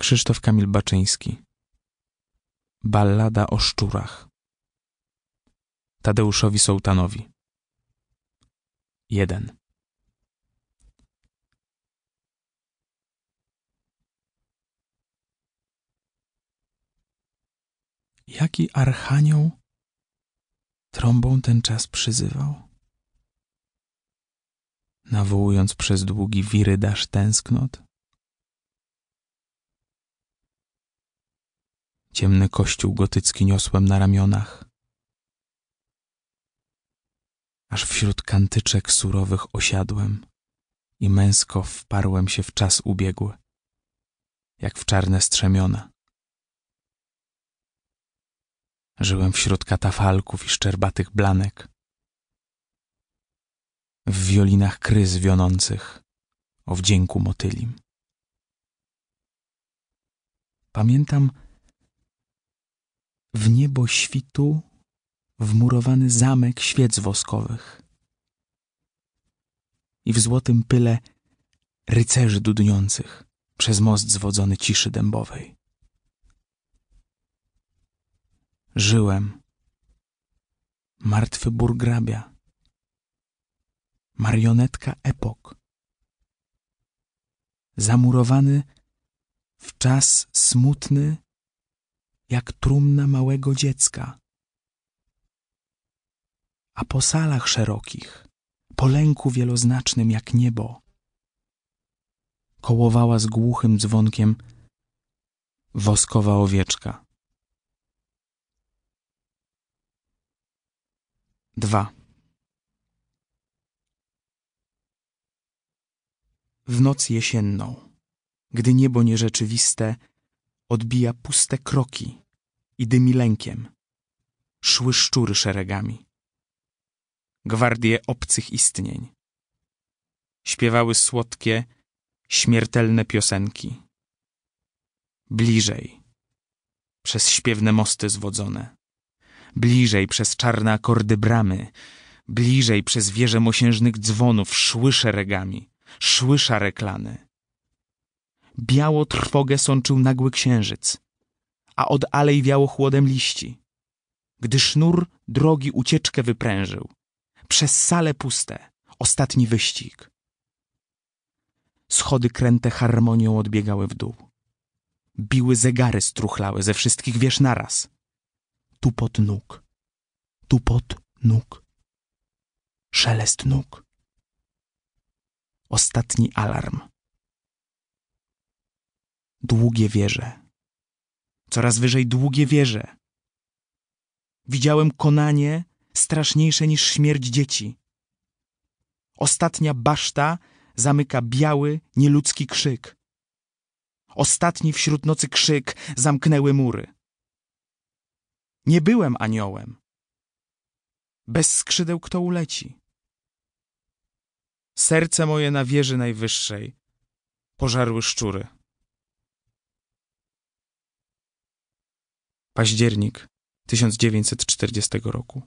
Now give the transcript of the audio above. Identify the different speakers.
Speaker 1: Krzysztof Kamil Baczyński Ballada o szczurach Tadeuszowi Sołtanowi 1 Jaki archanioł trąbą ten czas przyzywał? Nawołując przez długi wirydasz tęsknot? Ciemny kościół gotycki niosłem na ramionach. Aż wśród kantyczek surowych osiadłem i męsko wparłem się w czas ubiegły, jak w czarne strzemiona. Żyłem wśród katafalków i szczerbatych blanek, w wiolinach kryz wionących o wdzięku motylim. Pamiętam w niebo świtu wmurowany zamek świec woskowych. I w złotym pyle rycerzy dudniących przez most zwodzony ciszy dębowej. Żyłem, martwy burgrabia, marionetka epok, zamurowany w czas smutny jak trumna małego dziecka. A po salach szerokich, po lęku wieloznacznym jak niebo, kołowała z głuchym dzwonkiem woskowa owieczka. W noc jesienną, gdy niebo nierzeczywiste odbija puste kroki i dymi lękiem. Szły szczury szeregami. Gwardie obcych istnień. Śpiewały słodkie, śmiertelne piosenki. Bliżej, przez śpiewne mosty zwodzone. Bliżej przez czarne akordy bramy. Bliżej przez wieże mosiężnych dzwonów szły szeregami. Szły szare klany biało trwogę sączył nagły księżyc, a od alej wiało chłodem liści. Gdy sznur drogi ucieczkę wyprężył, przez sale puste, ostatni wyścig. Schody kręte harmonią odbiegały w dół. Biły zegary struchlałe ze wszystkich wież naraz. Tu pod nóg, tu pod nóg. Szelest nóg. Ostatni alarm długie wieże. Coraz wyżej długie wieże. Widziałem konanie straszniejsze niż śmierć dzieci. Ostatnia baszta zamyka biały, nieludzki krzyk. Ostatni wśród nocy krzyk zamknęły mury. Nie byłem aniołem. Bez skrzydeł kto uleci? Serce moje na wieży najwyższej pożarły szczury. Październik 1940 roku.